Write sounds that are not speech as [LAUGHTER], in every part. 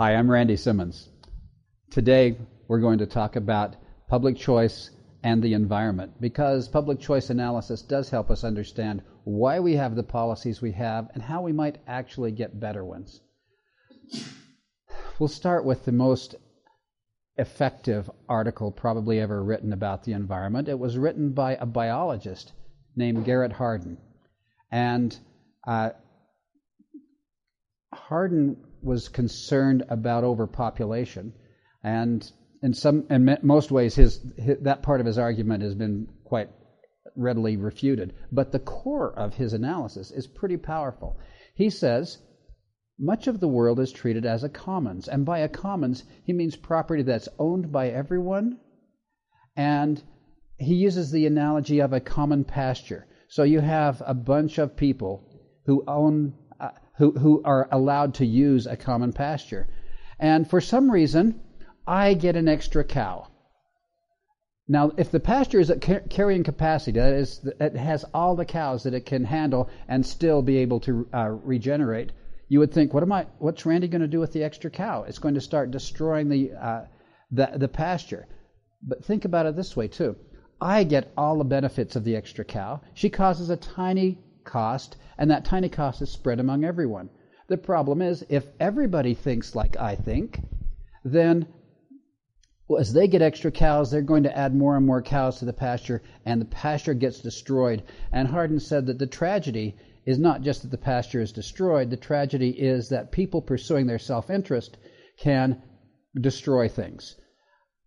Hi, I'm Randy Simmons. Today we're going to talk about public choice and the environment because public choice analysis does help us understand why we have the policies we have and how we might actually get better ones. We'll start with the most effective article probably ever written about the environment. It was written by a biologist named Garrett Hardin. And uh, Hardin was concerned about overpopulation, and in some, in most ways, his, his, that part of his argument has been quite readily refuted. But the core of his analysis is pretty powerful. He says much of the world is treated as a commons, and by a commons he means property that's owned by everyone, and he uses the analogy of a common pasture. So you have a bunch of people who own who, who are allowed to use a common pasture. And for some reason, I get an extra cow. Now, if the pasture is at carrying capacity, that is, it has all the cows that it can handle and still be able to uh, regenerate, you would think, what am I? What's Randy going to do with the extra cow? It's going to start destroying the uh, the, the pasture. But think about it this way too. I get all the benefits of the extra cow. She causes a tiny cost, and that tiny cost is spread among everyone. The problem is, if everybody thinks like I think, then well, as they get extra cows, they're going to add more and more cows to the pasture, and the pasture gets destroyed. And Hardin said that the tragedy is not just that the pasture is destroyed, the tragedy is that people pursuing their self interest can destroy things.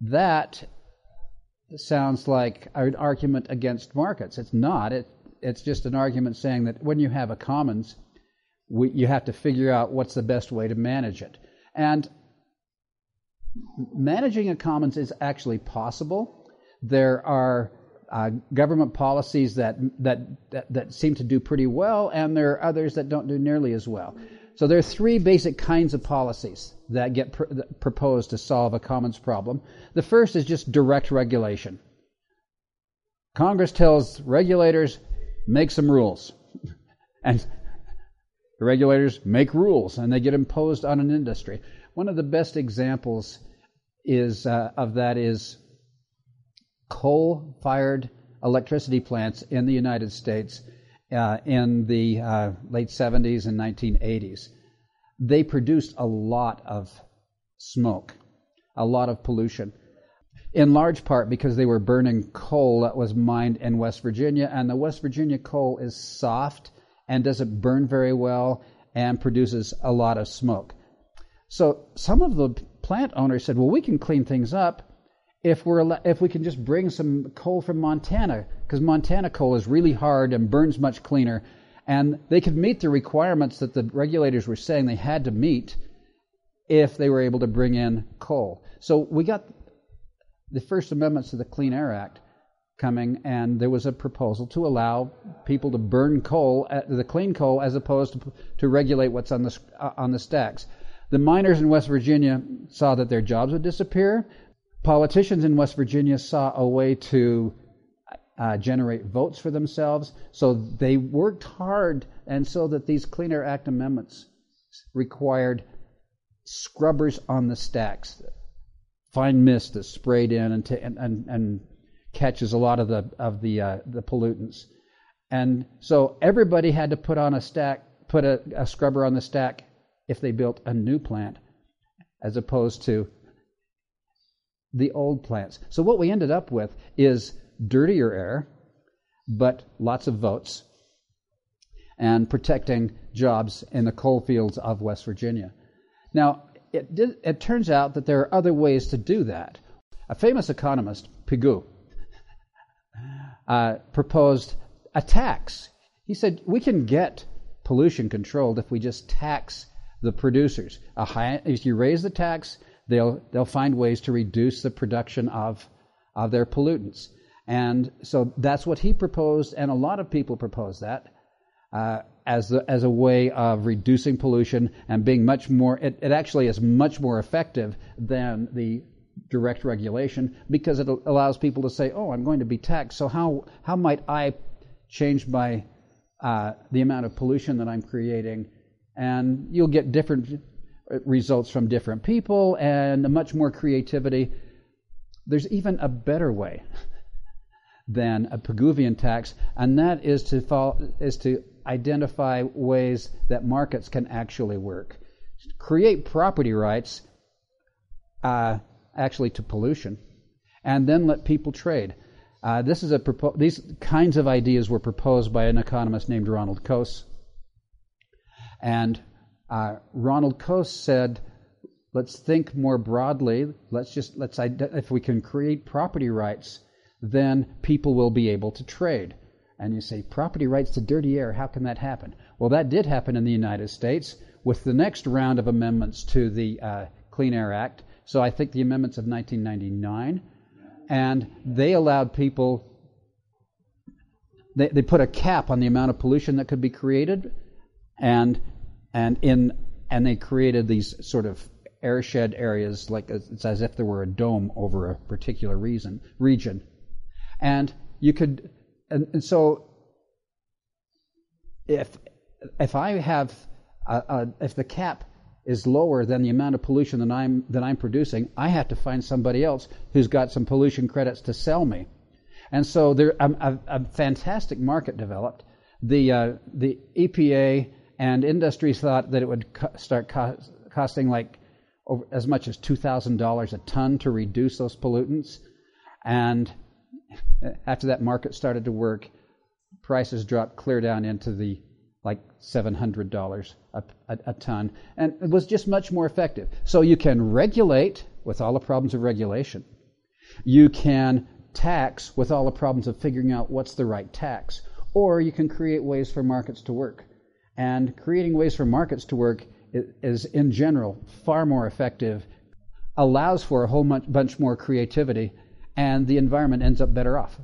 That sounds like an argument against markets. It's not. It, it's just an argument saying that when you have a commons, we, you have to figure out what's the best way to manage it. And managing a commons is actually possible. There are uh, government policies that, that, that, that seem to do pretty well, and there are others that don't do nearly as well. So there are three basic kinds of policies that get pr- that proposed to solve a commons problem. The first is just direct regulation. Congress tells regulators, make some rules. [LAUGHS] and the regulators make rules and they get imposed on an industry. One of the best examples is uh, of that is coal-fired electricity plants in the United States uh, in the uh, late 70s and 1980s. They produced a lot of smoke, a lot of pollution in large part because they were burning coal that was mined in West Virginia, and the West Virginia coal is soft and doesn't burn very well and produces a lot of smoke. So some of the plant owners said, "Well, we can clean things up if we're if we can just bring some coal from Montana, because Montana coal is really hard and burns much cleaner." And they could meet the requirements that the regulators were saying they had to meet if they were able to bring in coal. So we got the first amendments to the Clean Air Act coming, and there was a proposal to allow people to burn coal, the clean coal, as opposed to, to regulate what's on the uh, on the stacks. The miners in West Virginia saw that their jobs would disappear. Politicians in West Virginia saw a way to uh, generate votes for themselves, so they worked hard, and so that these Clean Air Act amendments required scrubbers on the stacks fine mist that's sprayed in and, t- and, and, and, catches a lot of the of the uh, the pollutants. And so everybody had to put on a stack, put a, a scrubber on the stack if they built a new plant, as opposed to the old plants. So what we ended up with is dirtier air, but lots of votes, and protecting jobs in the coal fields of West Virginia. Now, it, did, it turns out that there are other ways to do that. A famous economist, Pigou, uh, proposed a tax. He said we can get pollution controlled if we just tax the producers. High, if you raise the tax, they'll they'll find ways to reduce the production of of their pollutants. And so that's what he proposed, and a lot of people proposed that uh, as the, as a way of reducing pollution and being much more. It, it actually is much more effective than the direct regulation because it allows people to say, "Oh, I'm going to be taxed. So how how might I change my uh, the amount of pollution that I'm creating?" And you'll get different results from different people and much more creativity. There's even a better way [LAUGHS] than a Pigouvian tax, and that is to fall, is to identify ways that markets can actually work. Create property rights. Uh, actually to pollution, and then let people trade. Uh, this is a propo- these kinds of ideas were proposed by an economist named Ronald Coase, and uh, Ronald Coase said, "Let's think more broadly. Let's just let's if we can create property rights, then people will be able to trade." And you say, property rights to dirty air, how can that happen? Well, that did happen in the United States with the next round of amendments to the uh, Clean Air Act. So I think the amendments of 1999, and they allowed people. They, they put a cap on the amount of pollution that could be created, and and in and they created these sort of airshed areas, like it's as if there were a dome over a particular reason, region, and you could, and, and so if if I have a, a, if the cap is lower than the amount of pollution that I'm that I'm producing, I have to find somebody else who's got some pollution credits to sell me. And so there, a, a, fantastic market developed. The uh, the EPA and industries thought that it would co- start co- costing like over, as much as two thousand dollars a ton to reduce those pollutants, and [LAUGHS] after that market started to work, prices dropped clear down into the like $700 a, a, a, ton. And it was just much more effective. So you can regulate with all the problems of regulation. You can tax with all the problems of figuring out what's the right tax. Or you can create ways for markets to work. And creating ways for markets to work is, in general, far more effective, allows for a whole bunch more creativity, and the environment ends up better off.